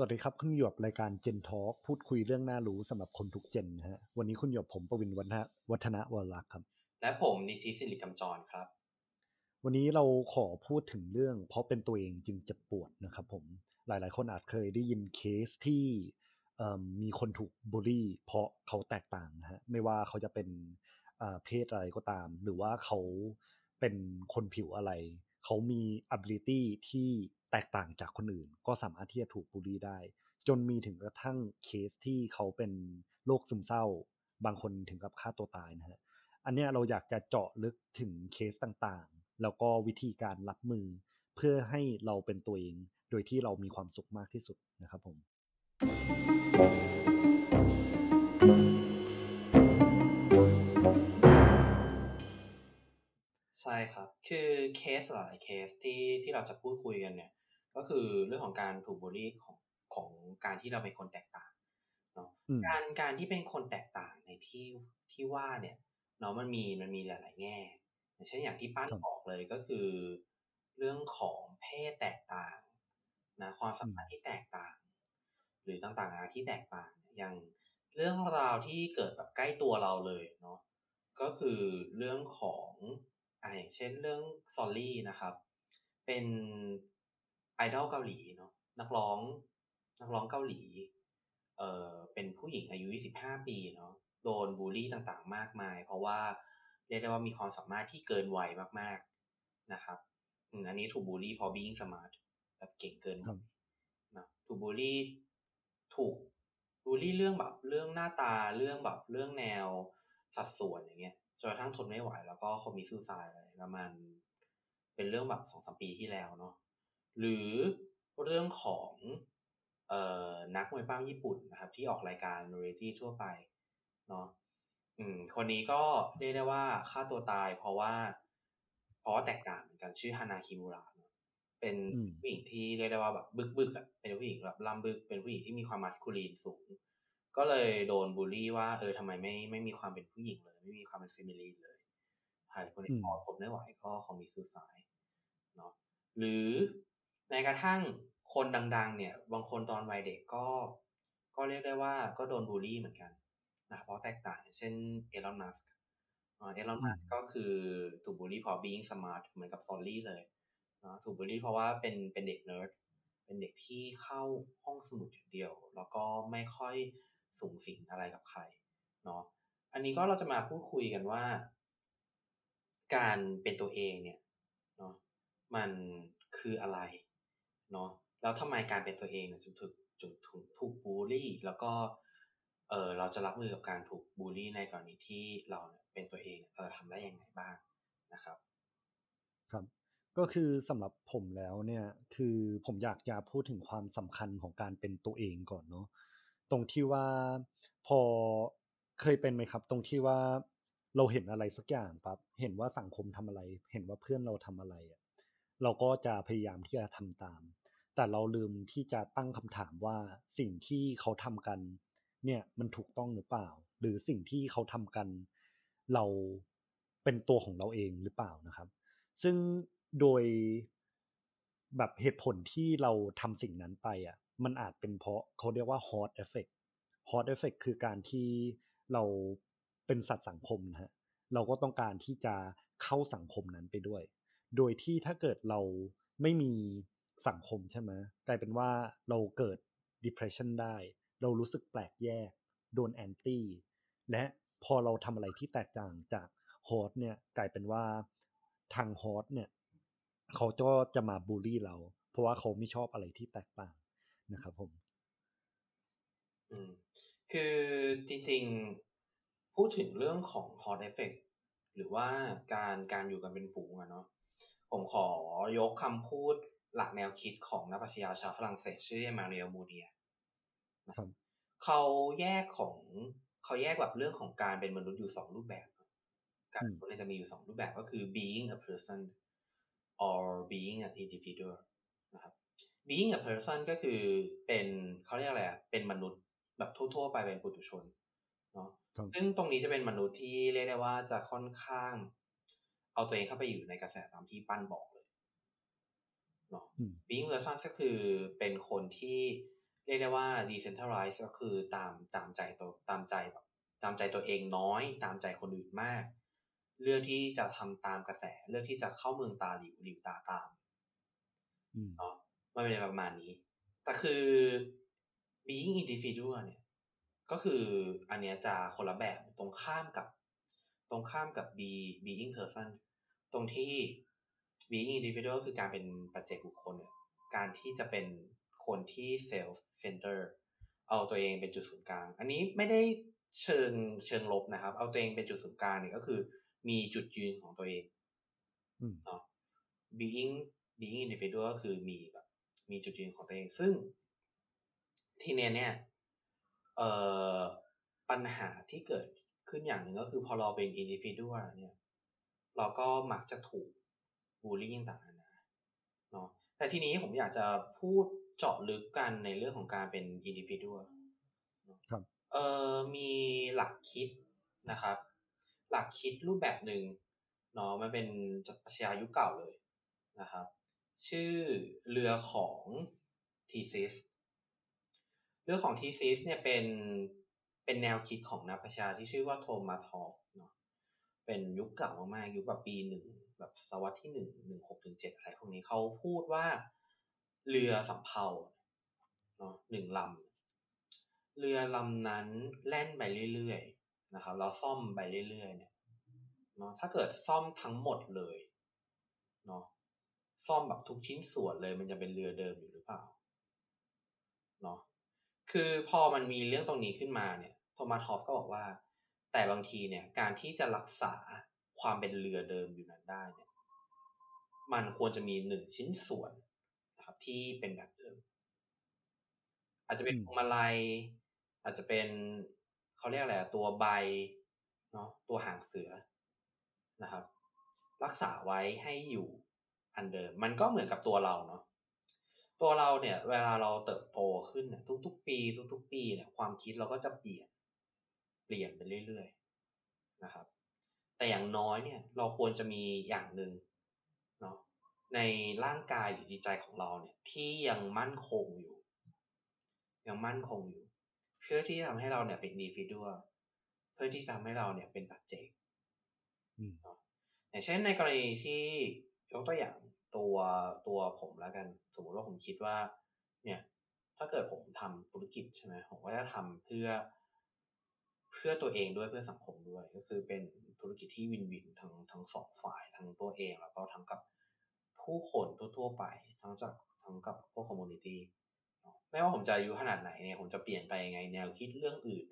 วัสดีครับ คุณหยบรายการเจนทอ k พูดคุยเรื่องน่ารู้สำหรับคนทุกเจนนะฮะวันนี้คุณหยบผมประวินวัฒนวัฒนวรลักษ์ครับ และผมนิติสิริกำจรครับ วันนี้เราขอพูดถึงเรื่อง เพราะเป็นตัวเองจึงจะปวดนะครับ ผมหลาย ๆ คนอาจเคยได้ยินเคสที่มีคนถูกบูลลี่ เพราะเขาแตกต่างนะฮะไม่ว่าเขาจะเป็นเพศอะไรก็ตาม หรือว่าเขาเป็นคนผิวอะไร เขามี ability ที่ แตกต่างจากคนอื่น ก็สามารถที่จะถูกบูลลี่ได้ จนมีถึงกระทั่งเคสที่เขาเป็นโรคซึมเศร้า บางคนถึงกับฆ่าตัวตายนะฮะอันนี้เราอยากจะเจาะลึกถึงเคสต่างๆ แล้วก็วิธีการรับมือ เพื่อให้เราเป็นตัวเอง โดยที่เรามีความสุขมากที่สุดนะครับผมใช่ครับ คือเคสหลายเคสที่ที่เราจะพูดคุยกันเนี่ย ก็คือเรื่องของการถูกบูลลี่ของของการที่เราเป็นคนแตกต่างเนาะการการที่เป็นคนแตกต่างในที่ที่ว่าเนี่ยเนาะมันมีมันมีหลาย ๆ แง่อย่างเช่นอย่างที่ป้านบอกเลยก็คือ เรื่องของเพศแตกต่างนะความสัมพันธ์ที่แตกต่าง หรือต่างๆที่แตกต่างอย่างเรื่องราวที่เกิดแบบใกล้ตัวเราเลยเนาะก็คือเรื่องของอ่าอย่างเช่นเรื่องซอลลี่นะครับ เป็น ไอดอลเกาหลีเนาะนักร้อง นักร้องเกาหลี เออเป็นผู้หญิงอายุ 25 ปีเนาะโดนบูลลี่ต่างๆ มากมาย เพราะว่าเรียกได้ว่ามีความสามารถที่เกินวัยมากๆนะครับอันนี้ถูกบูลลี่พอ being smart แบบเก่งเกินนะถูกบูลลี่ถูกบูลลี่เรื่องแบบเรื่องหน้าตาเรื่องแบบเรื่องแนวสัดส่วนอย่างเงี้ยจนกระทั่งทนไม่ไหว แล้วก็เขามีซูซายอะไรประมาณเป็นเรื่องแบบสองสามปีที่แล้วเนาะ หรือเรื่องของเอ่อนักมวยปั้มญี่ปุ่นนะครับ ที่ออกรายการเรตี้ทั่วไปเนาะอืมคนนี้ก็เรียกได้ว่าฆ่าตัวตายเพราะว่า เพราะว่าแตกต่างเหมือนกันชื่อฮานาคิมูระเป็นผู้หญิงที่เรียกได้ว่าแบบบึกบึกอะเป็นผู้หญิงแบบล่ำบึ้กเป็นผู้หญิงที่มีความ masculine สูง ก็เลยโดนบูลลี่ว่าเออทำไมไม่ไม่มีความเป็นผู้หญิงเลย ไม่มีความเป็น feminine เลยใครคนนี้พอทนไม่ไหวก็คงมี suicide เนาะหรือ แม้กระทั่งคนดัง ๆ เนี่ย บางคนตอนวัยเด็กก็ ก็เรียกได้ว่าก็โดนบูลลี่เหมือนกันนะเพราะแตกต่างเช่นเอลอนมัสก์เอลอนมัสก์ก็คือถูกบูลลี่เพราะ being smart เหมือนกับซอลลี่เลยนะถูกบูลลี่เพราะว่าเป็นเป็นเด็กเนิร์ดเป็นเด็กที่เข้าห้องสมุดเดียว แล้วก็ไม่ค่อยสุงสิงอะไรกับใครเนาะอันนี้ก็เราจะมาพูดคุยกันว่า การเป็นตัวเองเนี่ยเนาะมันคืออะไร เนาะแล้วทำไมการเป็นตัวเองถึงถูกถูกถูกถูกบูลลี่ แล้วก็เออเราจะรับมือกับการถูกบูลลี่ในกรณีที่เราเนี่ยเป็นตัวเองเราจะทำได้ยังไงบ้างนะครับ ครับ ก็คือสำหรับผมแล้วเนี่ยคือผมอยากจะพูดถึงความสำคัญของการเป็นตัวเองก่อนเนาะตรงที่ว่าพอเคยเป็นไหมครับ ตรงที่ว่าเราเห็นอะไรสักอย่างปั๊บเห็นว่าสังคมทำอะไร เห็นว่าเพื่อนเราทำอะไรอะเราก็จะพยายามที่จะทำตาม แต่เราลืมที่จะตั้งคำถามว่าสิ่งที่เขาทำกัน เนี่ยมันถูกต้องหรือเปล่า หรือสิ่งที่เขาทำกัน เราเป็นตัวของเราเองหรือเปล่านะครับ ซึ่งโดยแบบเหตุผลที่เราทำสิ่งนั้นไปอะมันอาจเป็นเพราะเขาเรียกว่า hot effect hot effect คือการที่เราเป็นสัตว์สังคมนะฮะเราก็ต้องการที่จะเข้าสังคมนั้นไปด้วย โดยที่ถ้าเกิดเราไม่มี สังคมใช่ไหมกลายเป็นว่าเราเกิด depression ได้ เรารู้สึกแปลกแยก โดนแอนตี้และพอเราทำอะไรที่แตกต่างจากฮอตเนี่ยกลายเป็นว่าทางฮอตเนี่ยเขาก็จะมาบูลลี่เรา เพราะว่าเขาไม่ชอบอะไรที่แตกต่างนะครับผม อืม คือจริงๆ พูดถึงเรื่องของ hot effect หรือว่าการการอยู่กันเป็นฝูงอะเนาะผมขอยกคำพูด หลักแนวคิดของนักปรัชญาชาวฝรั่งเศสชื่อมาเรียลมูเดียนะครับเขาแยกของเขาแยกแบบเรื่องของการเป็นมนุษย์อยู่สองรูปแบบ การมนุษย์จะมีอยู่สองรูปแบบก็คือ being a person or being an individual นะครับ being a person ก็คือเป็นเขาเรียกอะไรอะเป็นมนุษย์แบบทั่วๆไปเป็นปุถุชนเนาะซึ่งตรงนี้จะเป็นมนุษย์ที่เรียกได้ว่าจะค่อนข้าง เอาตัวเองเข้าไปอยู่ในกระแสตามที่ปั้นบอกเลย เนาะ being a person ก็คือเป็นคนที่รียกได้ว่า decentralize ก็คือตามตามใจตัวตามใจแบบตามใจตัวเองน้อย ตามใจคนอื่นมาก เลือกที่จะทำตามกระแส เลือกที่จะเข้าเมืองตาหลิวหลิวตาตามเนาะมันเป็นประมาณนี้ แต่คือ being individual เนี่ย ก็คืออันเนี้ยจะคนละแบบตรงข้ามกับ ตรงข้ามกับ be being person ตรงที่ being individual คือการเป็นปัจเจกบุคคลเนี่ยการที่จะเป็นคนที่ self center เอาตัวเองเป็นจุดศูนย์กลาง อันนี้ไม่ได้เชิงเชิงลบนะครับ เอาตัวเองเป็นจุดศูนย์กลางเนี่ยก็คือ มีจุดยืนของตัวเองเนาะ being being individual ก็คือมีแบบมีจุดยืนของตัวเอง ซึ่ง ทีเนี้ยเนี่ยเอ่อปัญหาที่เกิดขึ้นอย่างหนึ่งก็คือพอเราเป็น individual เนี่ย เราก็มักจะถูก บูลลี่ต่างๆนะเนาะแต่ทีนี้ผมอยากจะพูดเจาะลึกกันในเรื่องของการเป็น individual ครับเอ่อมีหลักคิดนะครับ หลักคิดรูปแบบหนึ่งเนาะมันเป็นปรัชญายุคเก่าเลยนะครับ ชื่อเรือของธีซิอุสเรือของธีซิอุสเนี่ยเป็นเป็นแนวคิดของนักปรัชญาที่ชื่อว่าโทมัสฮอบส์เนาะเป็นยุคเก่ามากๆยุคแบบปีหนึ่ง แบบศตวรรษที่หนึ่งหนึ่งหกถึงเจ็ดอะไรพวกนี้เขาพูดว่าเรือสำเภาเนาะหนึ่งลำเรือลำนั้นแล่นไปเรื่อยๆนะครับเราซ่อมไปเรื่อยๆเนี่ยเนาะถ้าเกิดซ่อมทั้งหมดเลยเนาะซ่อมแบบทุกชิ้นส่วนเลยมันจะเป็นเรือเดิมอยู่หรือเปล่าเนาะคือพอมันมีเรื่องตรงนี้ขึ้นมาเนี่ยโทมัสฮอฟก็บอกว่า แต่บางทีเนี่ยการที่จะรักษา ความเป็นเรือเดิมอยู่นั้นได้เนี่ยมันควรจะมีหนึ่งชิ้นส่วนนะครับ ที่เป็นแบบเดิม อาจจะเป็นพวงมาลัยอาจจะเป็นเขาเรียกอะไรตัวใบเนาะตัวหางเสือนะครับ รักษาไว้ให้อยู่อันเดิม มันก็เหมือนกับตัวเราเนาะตัวเราเนี่ย เวลาเราเติบโตขึ้นเนี่ยทุกๆปี ทุกๆปีเนี่ย ความคิดเราก็จะเปลี่ยน เปลี่ยนไปเรื่อยๆนะครับ แต่อย่างน้อยเนี่ยเราควรจะมีอย่างหนึ่งเนาะในร่างกายหรือจิตใจของเราเนี่ยที่ยังมั่นคงอยู่ ยังมั่นคงอยู่ เพื่อที่จะทำให้เราเนี่ยเป็นดีฟิดัวเพื่อที่จะทำให้เราเนี่ยเป็นปัจเจกเนาะอย่างเช่นในกรณีที่ยกตัวอย่างตัวตัวผมแล้วกัน สมมติว่าผมคิดว่า เนี่ย ถ้าเกิดผมทำธุรกิจใช่ไหมผมก็จะทำเพื่อ เพื่อตัวเองด้วยเพื่อสังคมด้วย ก็คือเป็นธุรกิจที่ win-win ทั้งทั้งสองฝ่ายทั้งตัวเอง แล้วก็ทั้งกับผู้คนทั่วๆไปทั้งจากทั้งกับพวก community ไม่ว่าผมจะอายุขนาดไหนเนี่ยผมจะเปลี่ยนไปยังไง แนวคิดเรื่องอื่น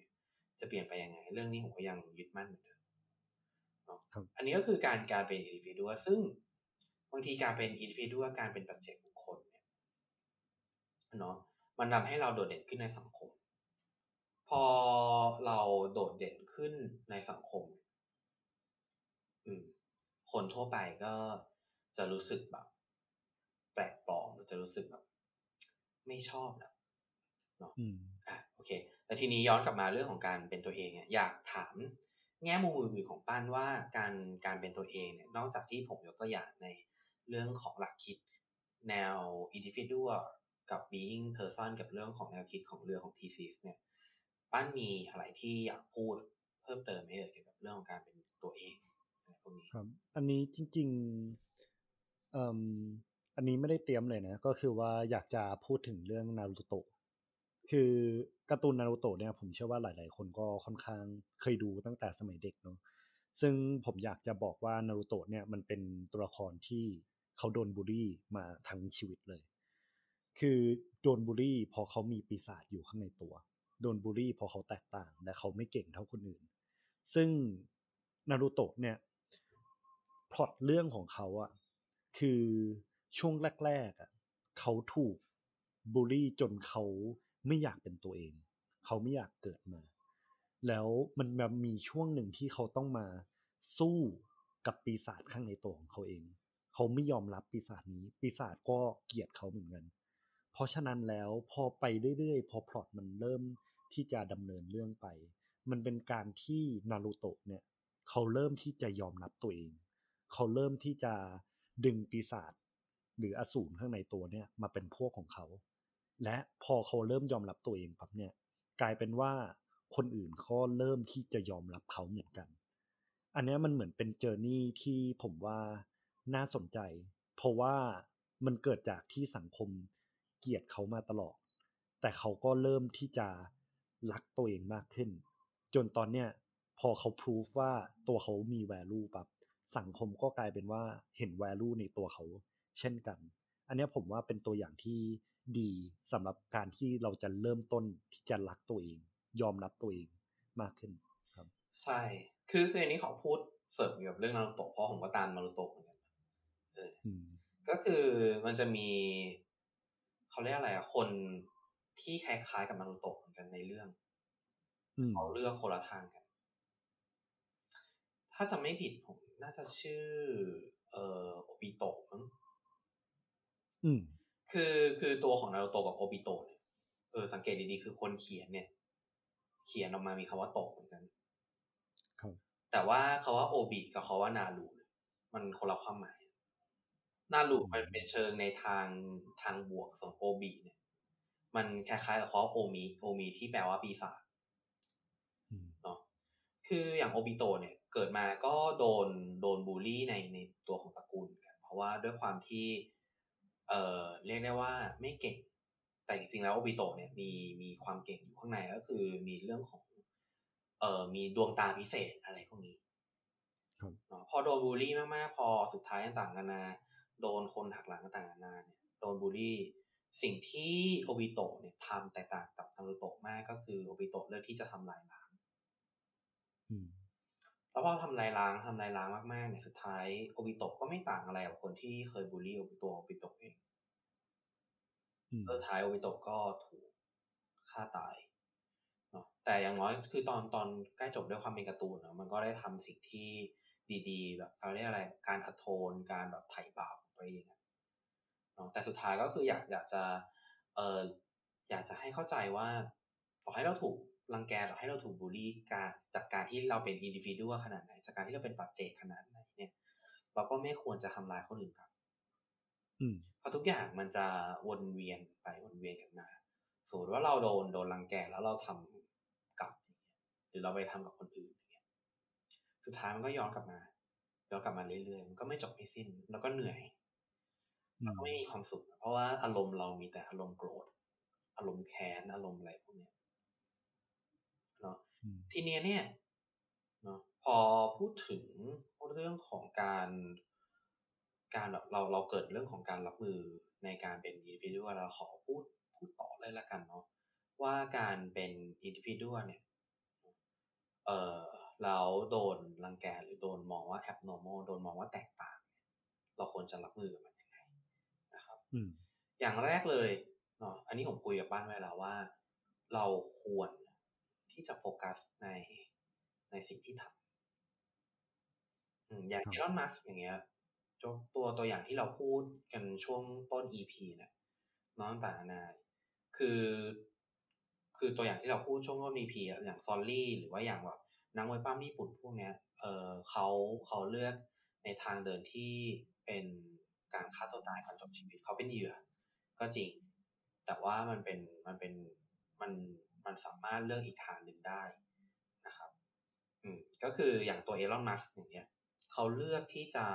จะเปลี่ยนไปยังไง เรื่องนี้ผมก็ยังยึดมั่นเหมือนเดิมอันนี้ก็คือการการเป็น individual ซึ่งบางทีการเป็น individual การเป็นปัจเจกบุคคลเนี่ยเนาะมันทาให้เราโดดเด่นขึ้นในสังคม พอเราโดดเด่นขึ้นในสังคม อืม คนทั่วไปก็จะรู้สึกแบบ แปลกปลอมจะรู้สึกแบบ ไม่ชอบนะเนาะอะโอเคแต่ทีนี้ย้อนกลับมาเรื่องของการเป็นตัวเองเนี่ยอยากถามแง่มุมอื่นของป้านว่าการการเป็นตัวเองเนี่ย นอกจากที่ผมยกตัวอย่างในเรื่องของหลักคิดแนว individual กับ being person กับเรื่องของแนวคิดของเรือของ thesis เนี่ย ป้านมีอะไรที่อยากพูดเพิ่มเติมไหมเอ่ยเกี่ยวกับเรื่องของการเป็นตัวเองอะไรพวกนี้ครับ อันนี้จริงๆอ่อันนี้ไม่ได้เตรียมเลยนะ ก็คือว่าอยากจะพูดถึงเรื่องนารูโตะคือการ์ตูนนารูโตะเนี่ยผมเชื่อว่าหลาย ๆ คนก็ค่อนข้างเคยดูตั้งแต่สมัยเด็กเนาะซึ่งผมอยากจะบอกว่านารูโตะเนี่ยมันเป็นตัวละครที่เขาโดนบูลลี่มาทั้งชีวิตเลย คือโดนบูลลี่พอเขามีปีศาจอยู่ข้างในตัว โดนบูลลี่พอเขาแตกต่างและเขาไม่เก่งเท่าคนอื่น ซึ่งนารูโตะเนี่ยพล็อตเรื่องของเขาอะคือช่วงแรกๆอะเขาถูกบูลลี่จนเขาไม่อยากเป็นตัวเอง เขาไม่อยากเกิดมา แล้วมันมีช่วงหนึ่งที่เขาต้องมาสู้กับปีศาจข้างในตัวของเขาเอง เขาไม่ยอมรับปีศาจนี้ ปีศาจก็เกลียดเขาเหมือนกัน เพราะฉะนั้นแล้วพอไปเรื่อยๆ พอพล็อตมันเริ่ม ที่จะดำเนินเรื่องไป มันเป็นการที่นารูโตะเนี่ยเขาเริ่มที่จะยอมรับตัวเอง เขาเริ่มที่จะดึงปีศาจหรืออสูรข้างในตัวเนี่ยมาเป็นพวกของเขา และพอเขาเริ่มยอมรับตัวเองปั๊บเนี่ยกลายเป็นว่าคนอื่นเขาเริ่มที่จะยอมรับเขาเหมือนกัน อันนี้มันเหมือนเป็นเจอร์นี่ที่ผมว่าน่าสนใจ เพราะว่ามันเกิดจากที่สังคมเกลียดเขามาตลอด แต่เขาก็เริ่มที่จะ รักตัวเองมากขึ้น จนตอนเนี้ยพอเขาพิสูจว่าตัวเขามี value ปั๊บสังคมก็กลายเป็นว่าเห็น value ในตัวเขาเช่นกัน อันนี้ผมว่าเป็นตัวอย่างที่ดีสำหรับการที่เราจะเริ่มต้นที่จะรักตัวเอง ยอมรับตัวเองมากขึ้นครับ ใช่ คือคืออันนี้ขอพูดเสริมเกี่ยวกับเรื่องนารูโตะเพราะผมก็ตามนารูโตะเหมือนกันเออก็คือมันจะมี เขาเรียกอะไรอะคน ที่คล้ายๆกับนารูโตะเหมือนกันในเรื่องเขาเลือกคนละทางกัน ถ้าจะไม่ผิดผมน่าจะชื่อ เอ่อโอบิโตะมั้งอืมคือคือตัวของนารูโตะกับโอบิโตะเนี่ยเออสังเกตดีๆคือคนเขียนเนี่ย เขียนออกมามีคำว่าโตะเหมือนกันครับแต่ว่าคำว่าโอบิกับคำว่านารูมันคนละความหมายนารูมันเป็นเชิงในทางทางบวกส่วนโอบิเนี่ย มันคล้ายๆกับคำโอนิโอนิที่แปลว่าปีศาจเนาะคืออย่างโอบิโตะเนี่ย เกิดมาก็โดนโดนบูลลี่ในในตัวของตระกูลกัน เพราะว่าด้วยความที่ เอ่อเรียกได้ว่าไม่เก่ง แต่จริงๆแล้วโอบิโตะเนี่ยมีมีความเก่งอยู่ข้างในก็คือมีเรื่องของ เอ่อมีดวงตาพิเศษอะไรพวกนี้พอโดนบูลลี่มากๆ พอสุดท้ายต่างกันนะโดนคนหักหลังต่างกันนาเนี่ยโดนบูลลี่ สิ่งที่โอบิโตะเนี่ยทำแตกต่างกับนารูโตะมากก็คือโอบิโตะเลือกที่จะทำลายล้างแล้วพอทำลายล้างทำลายล้างมากๆเนี่ยสุดท้ายโอบิโตะก็ไม่ต่างอะไรกับคนที่เคยบูลลี่โอบิโตะโอบิโตะเองสุดท้ายโอบิโตะก็ถูกฆ่าตายเนาะแต่อย่างน้อยคือตอนตอนใกล้จบด้วยความเป็นการ์ตูนเนาะมันก็ได้ทำสิ่งที่ดีๆแบบเขาเรียกอะไรการ atone การแบบไถ่บาปตัวเองเนาะ แต่สุดท้ายก็คืออยากอยากจะเอออยากจะให้เข้าใจว่าต่อให้เราถูกรังแกหรือให้เราถูกบูลลี่การจากการที่เราเป็นอินดิวิดวขนาดไหน จากการที่เราเป็นปัจเจกขนาดไหนเนี่ย เราก็ไม่ควรจะทำร้ายคนอื่นกับเพราะทุกอย่างมันจะวนเวียนไปวนเวียนกันมาสมมติว่าเราโดนโดนรังแกแล้วเราทำกับหรือเราไปทำกับคนอื่นอย่างเงี้ย สุดท้ายมันก็ย้อนกลับมาย้อนกลับมาเรื่อยๆมันก็ไม่จบไม่สิ้น แล้วก็เหนื่อยแล้วก็ ไม่มีความสุข เพราะว่าอารมณ์เรามีแต่อารมณ์โกรธ อารมณ์แค้นอารมณ์อะไรพวกนี้เนาะทีเนี้ยเนี่ยเนาะพอพูดถึงเรื่องของการการแบบเราเราเกิดเรื่องของการรับมือในการเป็น individual เราขอพูดพูดต่อเลยละกันเนาะว่าการเป็น individual เนี่ยเออเราโดนรังแกหรือโดนมองว่า abnormal โดนมองว่าแตกต่าง เราควรจะรับมือกับมันยังไงนะครับ อย่างแรกเลยเนาะอันนี้ผมคุยกับบ้านไว้แล้วว่า เราควรที่จะโฟกัสในในสิ่งที่ทำอย่างอีลอนมัสอย่างเงี้ยตัวตัวอย่างที่เราพูดกันช่วงต้น EP เนี่ยน้องต่างนาคือ คือตัวอย่างที่เราพูดช่วงต้น EP อะอย่างซอลลี่หรือว่าอย่างแบบนักมวยปั้มญี่ปุ่นพวกเนี้ย เออเขาเขาเลือกในทางเดินที่เป็น การฆ่าตัวตายก่อนจบชีวิตเขาเป็นเหยื่อ ก็จริง แต่ว่ามันเป็นมันเป็นมันมันสามารถเลือกอีกทางหนึ่งได้นะครับ อืมก็คืออย่างตัวเอลอนมัสก์อย่างเงี้ยเขาเลือกที่จะ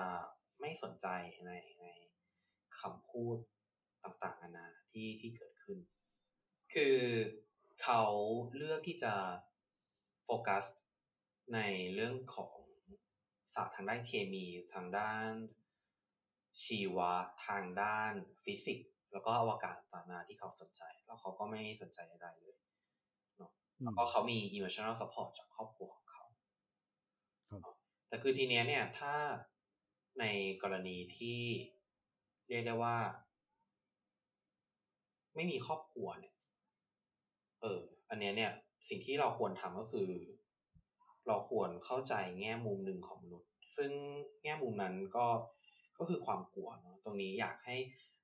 ไม่สนใจในในคำพูดต่างๆนานาที่ที่เกิดขึ้น คือเขาเลือกที่จะโฟกัสในเรื่องของศาสตร์ทางด้านเคมีทางด้าน ชีวะทางด้านฟิสิกส์แล้วก็อวกาศต่างๆที่เขาสนใจ แล้วเขาก็ไม่สนใจใดๆเลยแล้วก็เขามี emotional support จากครอบครัวของเขา แต่คือทีเนี้ยเนี่ยถ้าในกรณีที่เรียกได้ว่า ไม่มีครอบครัวเนี่ย เออ อันเนี้ยเนี่ย สิ่งที่เราควรทำก็คือ เราควรเข้าใจแง่มุมหนึ่งของมนุษย์ ซึ่งแง่มุมนั้นก็ ก็คือความกลัวเนาะตรงนี้อยากให้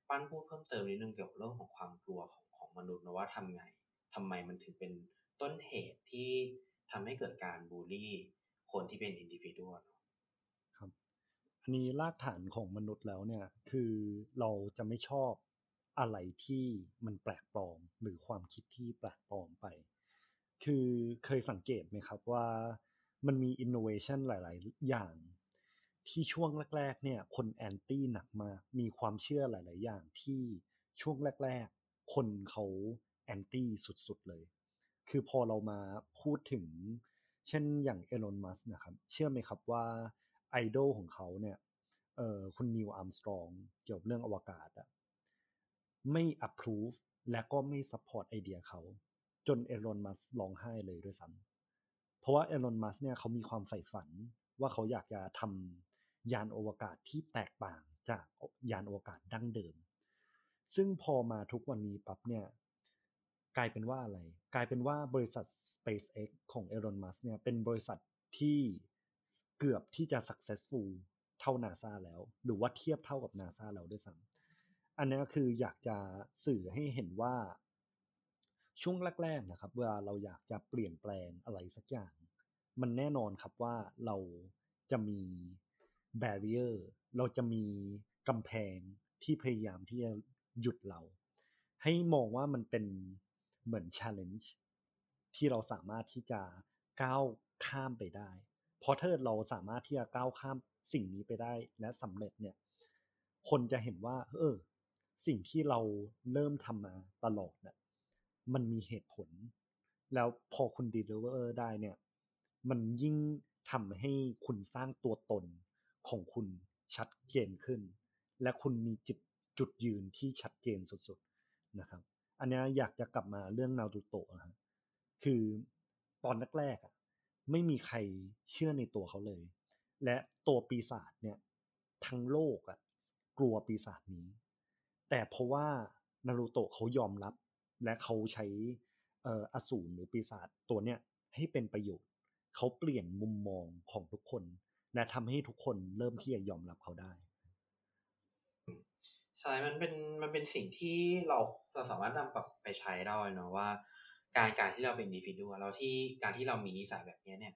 ปั้นพูดเพิ่มเติมนิดนึงเกี่ยวกับเรื่องของความกลัวของของมนุษย์นะว่าทำไงทำไมมันถึงเป็นต้นเหตุที่ทำให้เกิดการบูลลี่คนที่เป็น individualครับ อันนี้รากฐานของมนุษย์แล้วเนี่ยคือเราจะไม่ชอบอะไรที่มันแปลกปลอมหรือความคิดที่แปลกปลอมไป คือเคยสังเกตไหมครับว่ามันมีอินโนเวชันหลาย ๆ อย่าง ที่ช่วงแรก ๆ เนี่ย คน anti หนักมากมีความเชื่อหลาย ๆ อย่างที่ช่วงแรก ๆ คนเขาแอนตี้สุด ๆ เลย คือพอเรามาพูดถึง เช่นอย่างเอลอนมัสก์นะครับ เชื่อไหมครับว่าไอดอลของเขาเนี่ยเออคุณนีล อาร์มสตรองเกี่ยวกับเรื่องอวกาศอะไม่ approve และก็ไม่ support ไอเดียเขา จนเอลอนมัสก์ร้องไห้เลยด้วยซ้ำเพราะว่าเอลอนมัสก์เนี่ยเขามีความใฝ่ฝันว่าเขาอยากจะทำ ยานอวกาศที่แตกต่างจากยานอวกาศดั้งเดิม ซึ่งพอมาทุกวันนี้ปั๊บเนี่ยกลายเป็นว่าอะไร กลายเป็นว่าบริษัท SpaceX ของ Elon Musk เนี่ยเป็นบริษัทที่เกือบที่จะ successful เท่า NASA แล้ว หรือว่าเทียบเท่ากับ NASA แล้วด้วยซ้ำอันนี้คืออยากจะสื่อให้เห็นว่าช่วงแรกๆนะครับเวลาเราอยากจะเปลี่ยนแปลงอะไรสักอย่าง มันแน่นอนครับว่าเราจะมี barrier เราจะมีกำแพงที่พยายามที่จะหยุดเรา ให้มองว่ามันเป็นเหมือน challenge ที่เราสามารถที่จะก้าวข้ามไปได้ เพราะถ้าเราสามารถที่จะก้าวข้ามสิ่งนี้ไปได้และสำเร็จเนี่ย คนจะเห็นว่า เออ สิ่งที่เราเริ่มทำมาตลอดเนี่ยมันมีเหตุผล แล้วพอคุณ deliver ได้เนี่ย มันยิ่งทำให้คุณสร้างตัวตน ของคุณชัดเจนขึ้น และคุณมีจุดจุดยืนที่ชัดเจนสุดๆนะครับ อันนี้อยากจะกลับมาเรื่องนารูโตะครับคือตอนแรกๆอะไม่มีใครเชื่อในตัวเขาเลย และตัวปีศาจเนี่ยทั้งโลกอะกลัวปีศาจนี้ แต่เพราะว่านารูโตะเขายอมรับ และเขาใช้อสูรหรือปีศาจตัวเนี้ยให้เป็นประโยชน์ เขาเปลี่ยนมุมมองของทุกคน และทำให้ทุกคนเริ่มที่จะยอมรับเขาได้ใช่มันเป็นมันเป็นสิ่งที่เราเราสามารถนำปรับไปใช้ได้เนาะว่า การการที่เราเป็นดีฟิดูเราที่การที่เรามีนิสัยแบบนี้เนี่ย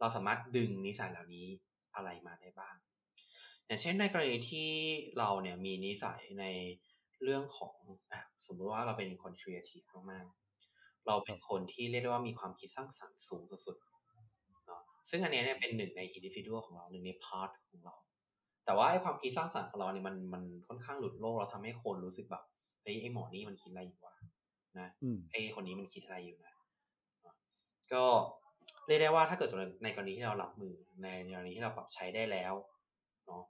เราสามารถดึงนิสัยเหล่านี้อะไรมาได้บ้าง อย่างเช่นในกรณีที่เราเนี่ยมีนิสัยในเรื่องของอสมมติว่าเราเป็นคนครีเอทีฟมากๆเราเป็นคนที่เรียกได้ว่ามีความคิดสร้างสรรค์สูงสุด ซึ่งอันนี้เนี่ยเป็นหนึ่งใน individual ของเราหนึ่งใน part ของเรา แต่ว่าไอ้ความคิดสร้างสรรค์ของเราเนี่ยมันมันค่อนข้างหลุดโลกเราทำให้คนรู้สึกแบบไอ้ไอ้หมอนี่มันคิดอะไรอยู่วะนะไอ้คนนี้มันคิดอะไรอยู่นะ ก็เรียกได้ว่าถ้าเกิดในกรณีที่เรารับมือในกรณีที่เราปรับใช้ได้แล้วเนาะ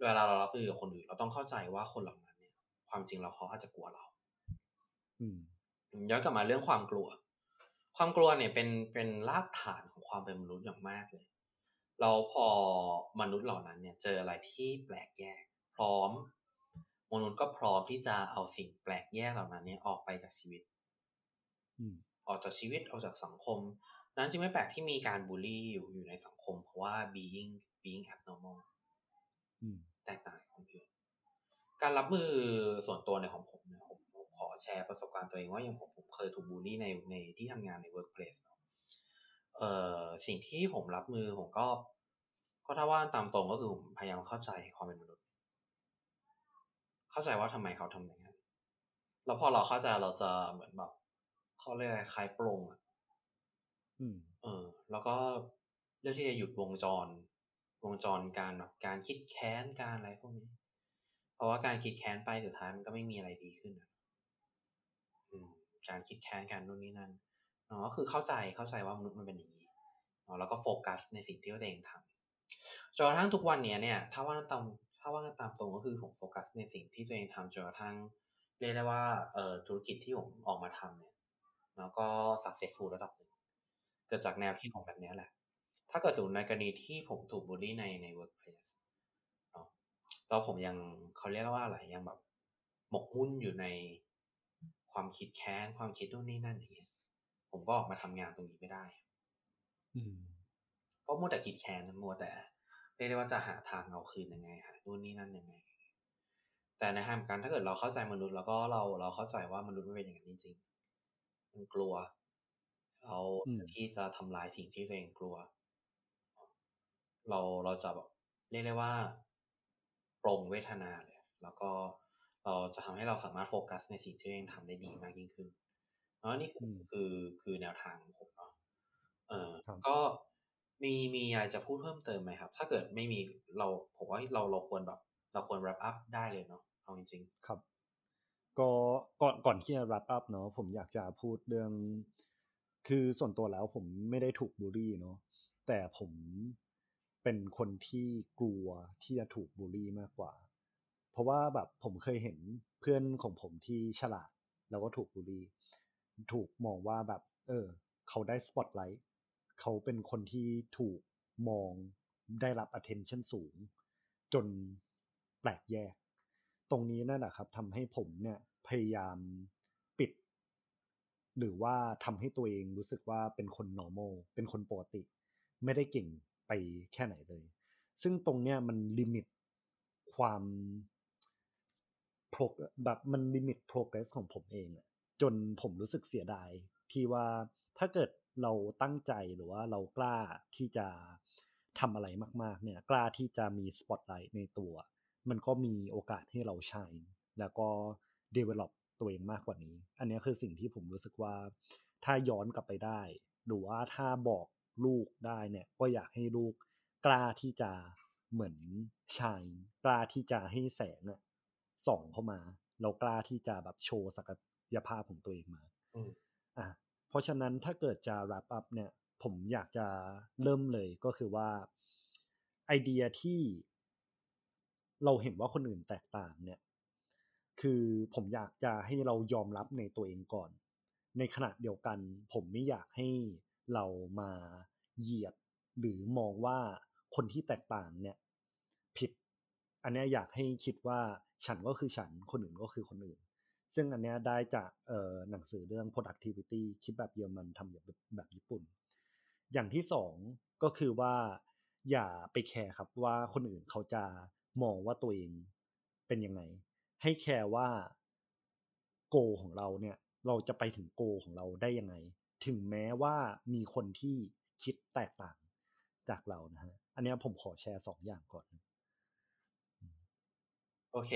เวลาเรารับมือกับคนอื่นเราต้องเข้าใจว่าคนเหล่านั้นเนี่ย ความจริงเราเขาอาจจะกลัวเราอืมย้อนกลับมาเรื่องความกลัว ความกลัวเนี่ยเป็นเป็นรากฐานของความเป็นมนุษย์อย่างมากเลย เราพอมนุษย์เหล่านั้นเนี่ยเจออะไรที่แปลกแยก พร้อม มนุษย์ก็พร้อมที่จะเอาสิ่งแปลกแยกเหล่านั้นเนี่ยออกไปจากชีวิตออกจากชีวิตออกจากสังคม นั้นจึงไม่แปลกที่มีการบูลลี่อยู่อยู่ในสังคม เพราะว่า being being abnormal แตกต่างคนอื่นการรับมือส่วนตัวในของผมเนี่ยผม ขอแชร์ประสบการณ์ตัวเองว่าอย่างผมผมเคยถูกบูลลี่ในในที่ทำงานใน workplace เอ่อสิ่งที่ผมรับมือผมก็ ก็ถ้าว่าตามตรงก็คือผมพยายามเข้าใจความเป็นมนุษย์ เข้าใจว่าทำไมเขาทำอย่างนั้นแล้วพอเราเข้าใจเราจะเหมือนแบบเขาเรียกคลายปรงอะเออ แล้วก็เรื่องที่จะหยุดวงจร วงจรการแบบการคิดแค้นการอะไรพวกนี้ เพราะว่าการคิดแค้นไปสุดท้ายมันก็ไม่มีอะไรดีขึ้น การคิดแค้นกันนู่นนี่นั่นเนาะก็คือเข้าใจเข้าใจว่ามนุษย์มันเป็นอย่างนี้เนาะแล้วก็โฟกัสในสิ่งที่ตัวเองทำจนกระทั่งทุกวันนี้เนี่ย ถ้าว่าตามถ้าว่าตามตรงก็คือผมโฟกัสในสิ่งที่ตัวเองทำจนกระทั่งเรียกได้ว่าเอ่อธุรกิจที่ผมออกมาทำเนี่ยแล้วก็ successful ระดับหนึ่งเกิดจากแนวคิดของแบบนี้แหละ ถ้าเกิดสมมติในกรณีที่ผมถูกบูลลี่ในใน workplace เนาะแล้วผมยังเขาเรียกว่าอะไรยังแบบหมกมุ่นอยู่ใน ความคิดแค้นความคิดนู่นนี่นั่นอย่างเงี้ย ผมก็ออกมาทำงานตรงนี้ไม่ได้ อืมเพราะมัวแต่คิดแค้นมัวแต่เรียกได้ว่าจะหาทางเอาคืนยังไงหานู่นนี่นั่นยังไง แต่ในทางการถ้าเกิดเราเข้าใจมนุษย์แล้วก็เราเราเข้าใจว่ามนุษย์ไม่เป็นอย่างนั้นจริงๆมันกลัว เราที่จะทำลายสิ่งที่ตัวเองกลัว เราเราจะแบบเรียกได้ว่าปรงเวทนาเลย แล้วก็ เราจะทำให้เราสามารถโฟกัสในสิ่งที่ตัวเองทำได้ดีมากยิ่งขึ้นเนาะนี่คือคือคือแนวทางของผมเนาะเออก็มีมีอะไรจะพูดเพิ่มเติมไหมครับ ถ้าเกิดไม่มีเราผมว่าเราเราควรแบบ เราควร wrap up ได้เลยเนาะเอาจริงๆครับ ก็ก่อนก่อนที่จะ wrap up เนาะผมอยากจะพูดเรื่อง คือส่วนตัวแล้วผมไม่ได้ถูกบูลลี่เนาะแต่ผมเป็นคนที่กลัวที่จะถูกบูลลี่มากกว่า เพราะว่าแบบผมเคยเห็นเพื่อนของผมที่ฉลาด แล้วก็ถูกบูลลี่ถูกมองว่าแบบ เออ เขาได้สปอตไลท์เขาเป็นคนที่ถูกมองได้รับ attention สูง จนแปลกแยก ตรงนี้นั่นแหละครับทำให้ผมเนี่ยพยายามปิด หรือว่าทำให้ตัวเองรู้สึกว่าเป็นคน normal เป็นคนปกติ ไม่ได้เก่งไปแค่ไหนเลย ซึ่งตรงเนี้ยมัน limit ความ โปรแบบมันลิมิต progress ของผมเองจนผมรู้สึกเสียดายที่ว่าถ้าเกิดเราตั้งใจหรือว่าเรากล้าที่จะทำอะไรมากๆ เนี่ย กล้าที่จะมีสปอตไลท์ในตัว มันก็มีโอกาสให้เรา shine แล้วก็ develop ตัวเองมากกว่านี้ อันนี้คือสิ่งที่ผมรู้สึกว่า ถ้าย้อนกลับไปได้ หรือว่าถ้าบอกลูกได้เนี่ย ก็อยากให้ลูกกล้าที่จะเหมือนชายกล้าที่จะให้แสง ส่องเข้ามา เรากล้าที่จะแบบโชว์ศักยภาพของตัวเองมาอะเพราะฉะนั้นถ้าเกิดจะ wrap up เนี่ย ผมอยากจะเริ่มเลยก็คือว่าไอเดียที่เราเห็นว่าคนอื่นแตกต่างเนี่ย คือผมอยากจะให้เรายอมรับในตัวเองก่อน ในขณะเดียวกัน ผมไม่อยากให้เรามาเหยียดหรือมองว่าคนที่แตกต่างเนี่ย ผิด อันนี้อยากให้คิดว่า ฉันก็คือฉันคนอื่นก็คือคนอื่น ซึ่งอันนี้ได้จากหนังสือเรื่อง productivity คิดแบบเยอรมันทำแบบแบบญี่ปุ่น อย่างที่สองก็คือว่าอย่าไปแคร์ครับว่าคนอื่นเขาจะมองว่าตัวเองเป็นยังไง ให้แคร์ว่าโกของเราเนี่ยเราจะไปถึงโกของเราได้ยังไง ถึงแม้ว่ามีคนที่คิดแตกต่างจากเรานะฮะ อันนี้ผมขอแชร์สองอย่างก่อน โอเค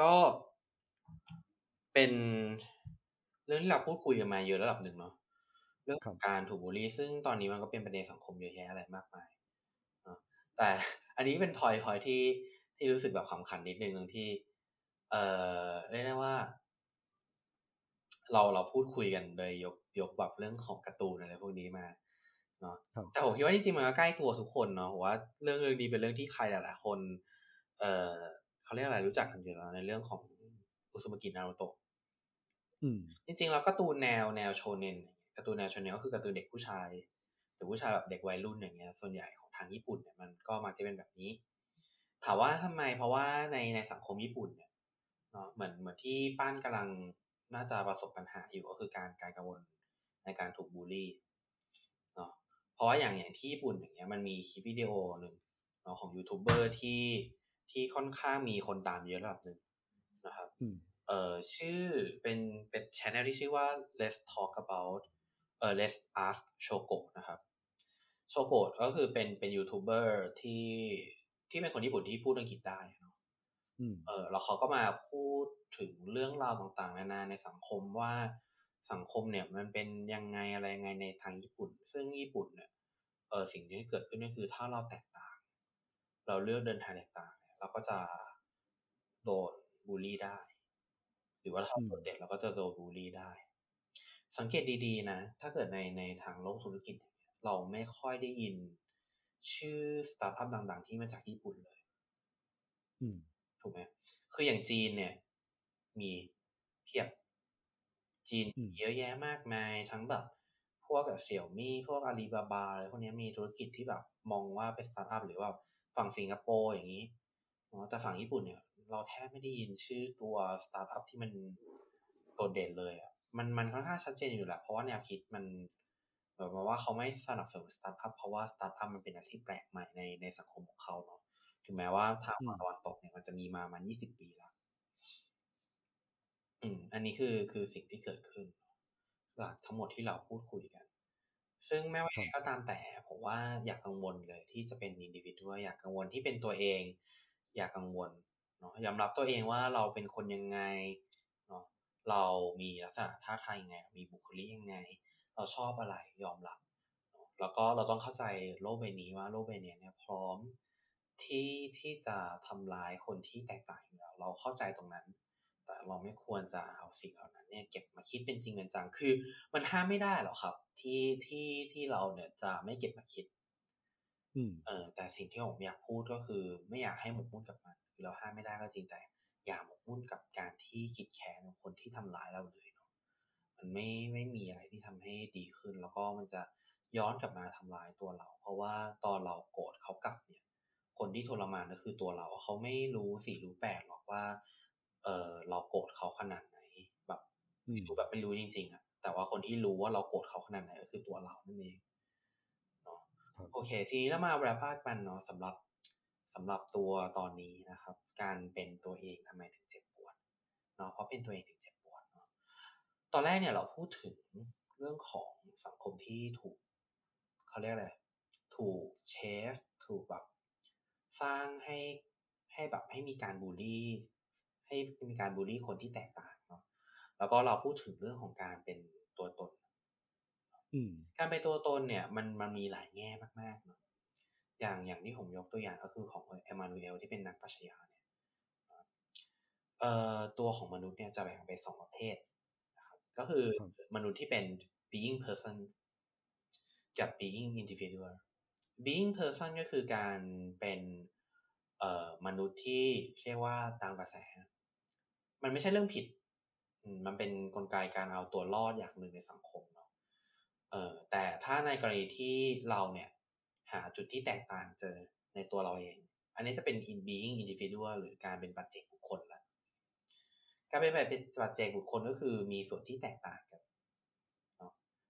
ก็เป็นเรื่องที่เราพูดคุยกันมาเยอะระดับหนึ่งเนาะเรื่องของการถูกบูลลี่ ซึ่งตอนนี้มันก็เป็นประเด็นสังคมเยอะแยะอะไรมากมายเนาะแต่อันนี้เป็นพอยพอยที่ที่รู้สึกแบบขำขันนิดนึงที่ เอ่อเรียกได้ว่า เราเราพูดคุยกันโดยยกยกแบบเรื่องของการ์ตูนอะไรพวกนี้มาเนาะแต่ผมคิดว่าจริงๆมันก็ใกล้ตัวทุกคนเนาะว่าเรื่องเรื่องนี้เป็นเรื่องที่ใครหลายๆคน เอ่อ เขาเรียกอะไรรู้จักกันอยู่แล้วในเรื่องของอุซุมากินารุโตะจริงๆแล้วก็ตูนแนวแนวโชเนนการ์ตูนแนวโชเนนก็คือการ์ตูนเด็กผู้ชายหรือผู้ชายแบบเด็กวัยรุ่นอย่างเงี้ย ส่วนใหญ่ของทางญี่ปุ่นเนี่ยมันก็มักจะเป็นแบบนี้ ถามว่าทำไมเพราะว่าในในสังคมญี่ปุ่นเนี่ยเนาะเหมือนเหมือนที่ป้านกำลังน่าจะประสบปัญหาอยู่ก็คือการการกังวลในการถูกบูลลี่เนาะเพราะว่าอย่างอย่างที่ญี่ปุ่นอย่างเงี้ยมันมีคลิปวิดีโอหนึ่งเนาะของยูทูบเบอร์ที่ ที่ค่อนข้างมีคนตามเยอะระดับหนึ่งนะครับเอ่อชื่อเป็นเป็นช anel ที่ชื่อว่า let's talk about เอ่อ let's ask Shoko นะครับโชโกะก็คือเป็นเป็นยูทูบเบอร์ที่ที่เป็นคนญี่ปุ่นที่พูดอังกฤษได้เนาะเออแล้วเขาก็มาพูดถึงเรื่องราวต่างๆ นานาในสังคมว่าสังคมเนี่ยมันเป็นยังไงอะไรยังไงในทางญี่ปุ่น ซึ่งญี่ปุ่นเนี่ยเออสิ่งที่เกิดขึ้นก็คือถ้าเราแตกต่าง เราเลือกเดินทางแตกต่าง เราก็จะโดนบูลลี่ได้ หรือว่าถ้าโดดเด่นเราก็จะโดนบูลลี่ได้ สังเกตดีๆนะ ถ้าเกิดในในทางโลกธุรกิจ เราไม่ค่อยได้ยิน ชื่อสตาร์ทอัพดัง ๆ ที่มาจากญี่ปุ่นเลยถูกไหมคืออย่างจีนเนี่ย มีเพียบจีนเยอะแยะมากมาย ทั้งแบบพวกแบบเสี่ยวมี่พวกอาลีบาบาอะไรพวกนี้มีธุรกิจที่แบบมองว่าเป็นสตาร์ทอัพหรือว่าฝั่งสิงคโปร์อย่างนี้ แต่ฝั่งญี่ปุ่นเนี่ย เราแทบไม่ได้ยินชื่อตัวสตาร์ทอัพที่มันโดดเด่นเลยอะมันมันค่อนข้างชัดเจนอยู่แหละเพราะว่าแนวคิดมันแบบว่าเขาไม่สนับสนุนสตาร์ทอัพเพราะว่าสตาร์ทอัพมันเป็นอะไรที่แปลกใหม่ในในสังคมของเขาเนาะถึงแม้ว่าทางตะวันตกเนี่ยมันจะมีมามายี่สิบปีแล้วอืม อันนี้คือคือสิ่งที่เกิดขึ้น หลักทั้งหมดที่เราพูดคุยกัน ซึ่งแม้ว่าก็ตามแต่ผมว่าอยากกังวลเลยที่จะเป็นอินดิวิดว่าอยากกังวลที่เป็นตัวเอง อย่ากังวลเนาะยอมรับตัวเองว่าเราเป็นคนยังไงเนาะเรามีลักษณะท่าทางยังไง มีบุคลิกยังไง เราชอบอะไรยอมรับ แล้วก็เราต้องเข้าใจโลกใบนี้ว่าโลกใบนี้เนี่ยพร้อมที่ที่จะทำลายคนที่แตกต่างอยู่แล้วเราเข้าใจตรงนั้น แต่เราไม่ควรจะเอาสิ่งเหล่านั้นเนี่ยเก็บมาคิดเป็นจริงเป็นจังคือ มันห้ามไม่ได้หรอกครับ ที่ที่ที่เราเนี่ยจะไม่เก็บมาคิด เออแต่สิ่งที่ผมอยากพูดก็คือ ไม่อยากให้หมกมุ่นกับมันคือเราห้ามไม่ได้ก็จริงแต่ อย่าหมกมุ่นกับการที่คิดแค้นคนที่ทำร้ายเราเลยเนาะมันไม่ไม่มีอะไรที่ทำให้ดีขึ้น แล้วก็มันจะย้อนกลับมาทำร้ายตัวเรา เพราะว่าตอนเราโกรธเขากลับเนี่ย คนที่ทรมานก็คือตัวเราเขาไม่รู้สี่รู้แปดหรอกว่า เออเราโกรธเขาขนาดไหนแบบรู้แบบไม่รู้จริง ๆอะแต่ว่าคนที่รู้ว่าเราโกรธเขาขนาดไหนก็คือตัวเรานั่นเองเนาะ โอเค ทีนี้เรามาแรปภาคกันเนาะสำหรับสำหรับตัวตอนนี้นะครับ การเป็นตัวเองทำไมถึงเจ็บปวดเนาะเพราะเป็นตัวเองถึงเจ็บปวดเนาะตอนแรกเนี่ยเราพูดถึงเรื่องของสังคมที่ถูกเขาเรียกอะไรถูกเชฟถูกแบบสร้างให้ให้แบบให้มีการบูลลี่ ให้มีการบูลลี่คนที่แตกต่างเนาะแล้วก็เราพูดถึงเรื่องของการเป็นตัวตน การเป็นตัวตนเนี่ย มันมันมีหลายแง่มากๆเนาะอย่างอย่างที่ผมยกตัวอย่างก็คือของเอมานูเอลที่เป็นนักปรัชญาเนี่ยเอ่อตัวของมนุษย์เนี่ยจะแบ่งเป็นสองประเภทนะครับก็คือมนุษย์ที่เป็น being person กับ being individual being person ก็คือการเป็นเอ่อมนุษย์ที่เรียกว่าตามกระแส มันไม่ใช่เรื่องผิด มันเป็นนกลไกการเอาตัวรอดอย่างหนึ่งในสังคมเนาะ เออแต่ถ้าในกรณีที่เราเนี่ยหาจุดที่แตกต่างเจอในตัวเราเอง อันนี้จะเป็น in being individual หรือการเป็นปัจเจกบุคคลละการเป็นแบบเป็นปัจเจกบุคคลก็คือมีส่วนที่แตกต่างกัน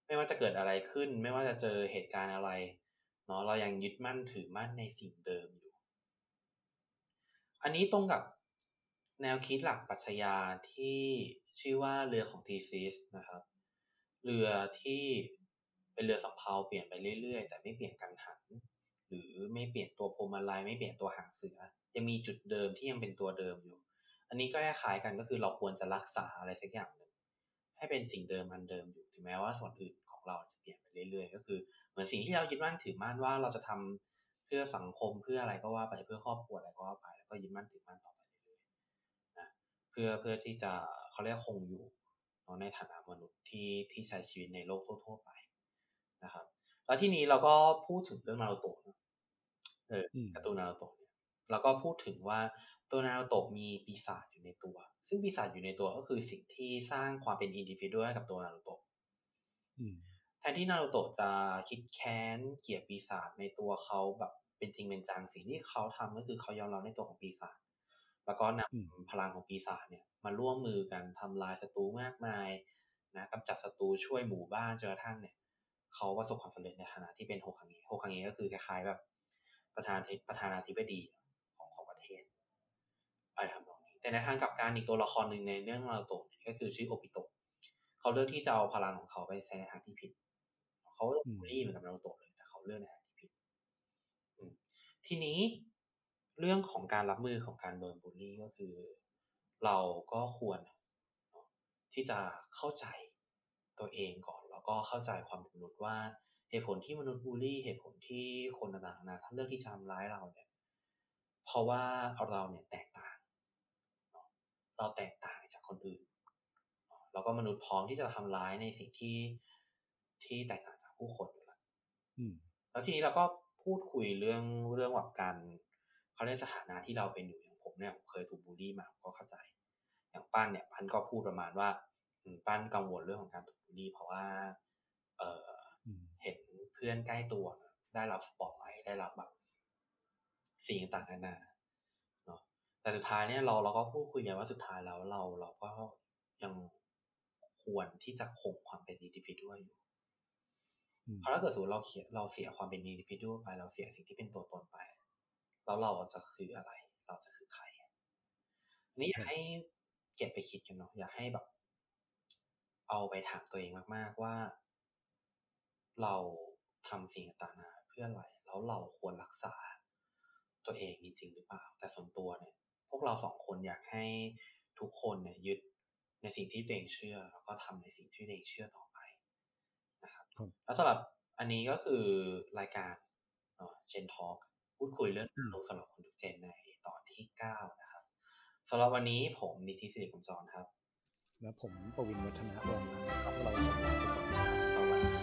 ไม่ว่าจะเกิดอะไรขึ้น ไม่ว่าจะเจอเหตุการณ์อะไรเนาะเรายังยึดมั่นถือมั่นในสิ่งเดิมอยู่ อันนี้ตรงกับแนวคิดหลักปรัชญาที่ชื่อว่าเรือของทีซิสนะครับ เรือที่ เป็นเรือสำเภาเปลี่ยนไปเรื่อยๆ แต่ไม่เปลี่ยนกังหัน หรือไม่เปลี่ยนตัวพรมอะไรไม่เปลี่ยนตัวหางเสือ ยังมีจุดเดิมที่ยังเป็นตัวเดิมอยู่ อันนี้ก็คล้ายกันก็คือเราควรจะรักษาอะไรสักอย่างหนึ่งให้เป็นสิ่งเดิมอันเดิมอยู่ถึงแม้ว่าส่วนอื่นของเราจะเปลี่ยนไปเรื่อยๆ ก็คือ เหมือนสิ่งที่เรายึดมั่นถือมั่นว่าเราจะทำเพื่อสังคมเพื่ออะไรก็ว่าไปเพื่อครอบครัวอะไรก็ว่าไป แล้วก็ยึดมั่นถือมั่นต่อไปเรื่อยๆนะเพื่อเพื่อที่จะเขาเรียกคงอยู่ในฐานะมนุษย์ที่ที่ใช้ชีวิตในโลกทั่วๆไป นะครับ แล้วที่นี้เราก็พูดถึงเรื่องนารูโตะเออการ์ตูนนารูโตะเนี่ยเราก็พูดถึงว่าตัวนารูโตะมีปีศาจอยู่ในตัว ซึ่งปีศาจอยู่ในตัวก็คือสิ่งที่สร้างความเป็น individual ให้กับตัวนารูโตะแทนที่นารูโตะจะคิดแค้นเกลียดปีศาจในตัวเขาแบบเป็นจริงเป็นจังสิ่งที่เขาทำก็คือเขายอมรับในตัวของปีศาจแล้วก็นำพลังของปีศาจเนี่ยมาร่วมมือกันทำลายศัตรูมากมายนะกำจัดศัตรูช่วยหมู่บ้านจนกระทั่งเนี่ย เขาประสบความสำเร็จในฐานะที่เป็นโฮคังเงโฮคังเงก็คือคล้ายๆแบบ ประธานประธานาธิบดีของของประเทศอะไรทำนองนี้ แต่ในทางกับการอีกตัวละครหนึ่งในเรื่องนารูโตะก็คือชื่อโอปิโตะเขาเลือกที่จะเอาพลังของเขาไปใช้ในทางที่ผิด เขาบูลลี่เหมือนกับนารูโตะเลยแต่เขาเลือกในทางที่ผิดทีนี้เรื่องของการรับมือของการโดนบูลลี่ก็คือ เราก็ควรที่จะเข้าใจตัวเองก่อน ก็เข้าใจความมนุษย์ว่าเหตุผลที่มนุษย์บูลลี่ เหตุผลที่คนต่างๆนะท่านเลือกที่จะทำร้ายเราเนี่ยเพราะว่าเราเนี่ยแตกต่าง เราแตกต่างจากคนอื่น แล้วก็มนุษย์พร้อมที่จะทำร้ายในสิ่งที่ที่แตกต่างจากผู้คนอยู่แล้วแล้วทีนี้เราก็พูดคุยเรื่องเรื่องแบบการเขาเรียกสถานะที่เราเป็นอยู่อย่างผมเนี่ยผมเคยถูกบูลลี่มาก็เข้าใจ อย่างปั้นเนี่ยปั้นก็พูดประมาณว่าปั้นกังวลเรื่องของการถูก บูลลี่เพราะว่า เออเห็นเพื่อนใกล้ตัวได้รับสปอตไลท์ได้รับแบบสิ่งต่างๆนานาเนาะแต่สุดท้ายเนี่ยเราเราก็พูดคุยกันว่าสุดท้ายแล้วเราเราก็ยังควรที่จะคงความเป็น individual อยู่เพราะถ้าเกิดสมมติเราเขียนเราเสียความเป็น individual ไป เราเสียสิ่งที่เป็นตัวตนไป แล้วเราจะคืออะไร เราจะคือใครอันนี้อยากให้เก็บไปคิดกันเนาะอยากให้แบบ เอาไปถามตัวเองมาก ๆว่า เราทำสิ่งต่างๆเพื่ออะไร แล้วเราควรรักษาตัวเองจริงๆหรือเปล่า แต่ส่วนตัวเนี่ยพวกเราสองคนอยากให้ทุกคนเนี่ยยึดในสิ่งที่ตัวเองเชื่อ แล้วก็ทำในสิ่งที่ตัวเองเชื่อต่อไปนะครับแล้วสำหรับอันนี้ก็คือรายการเจนทอล์กพูดคุยเรื่องลงสำหรับคนทุกเจนในตอนที่เก้านะครับสำหรับวันนี้ผมนิติสิริกุมจรครับ และผมประวินวัฒนาดงครับเราสวัสดี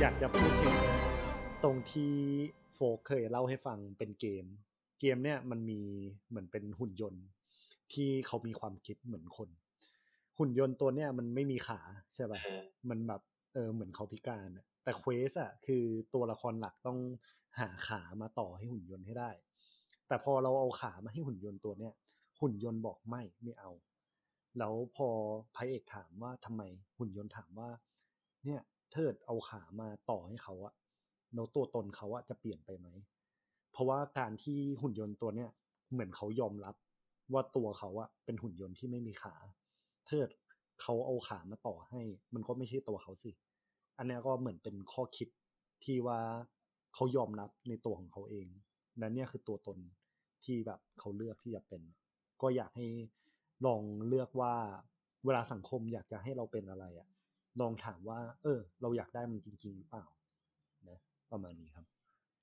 อยากจะพูดถึงตรงที่โฟกเคยเล่าให้ฟังเป็นเกม เกมเนี่ยมันมีเหมือนเป็นหุ่นยนต์ ที่เขามีความคิดเหมือนคน หุ่นยนต์ตัวเนี้ยมันไม่มีขาใช่ป่ะมันแบบเออเหมือนเขาพิการแต่เควสอะคือตัวละครหลักต้องหาขามาต่อให้หุ่นยนต์ให้ได้ แต่พอเราเอาขามาให้หุ่นยนต์ตัวเนี้ยหุ่นยนต์บอกไม่ไม่เอา แล้วพอพระเอกถามว่าทำไมหุ่นยนต์ถามว่า เนี่ยเทิดเอาขามาต่อให้เขาอะแล้วตัวตนเขาอะจะเปลี่ยนไปไหม เพราะว่าการที่หุ่นยนต์ตัวเนี้ยเหมือนเขายอมรับ ว่าตัวเขาอะเป็นหุ่นยนต์ที่ไม่มีขาเทิดเขาเอาขามาต่อให้ มันก็ไม่ใช่ตัวเขาสิ อันนี้ก็เหมือนเป็นข้อคิดที่ว่าเขายอมรับในตัวของเขาเอง นั่นเนี่ยคือตัวตนที่แบบเขาเลือกที่จะเป็น ก็อยากให้ลองเลือกว่าเวลาสังคมอยากจะให้เราเป็นอะไรอะลองถามว่า เออ เราอยากได้มันจริง ๆ หรือเปล่า นะ ประมาณนี้ครับ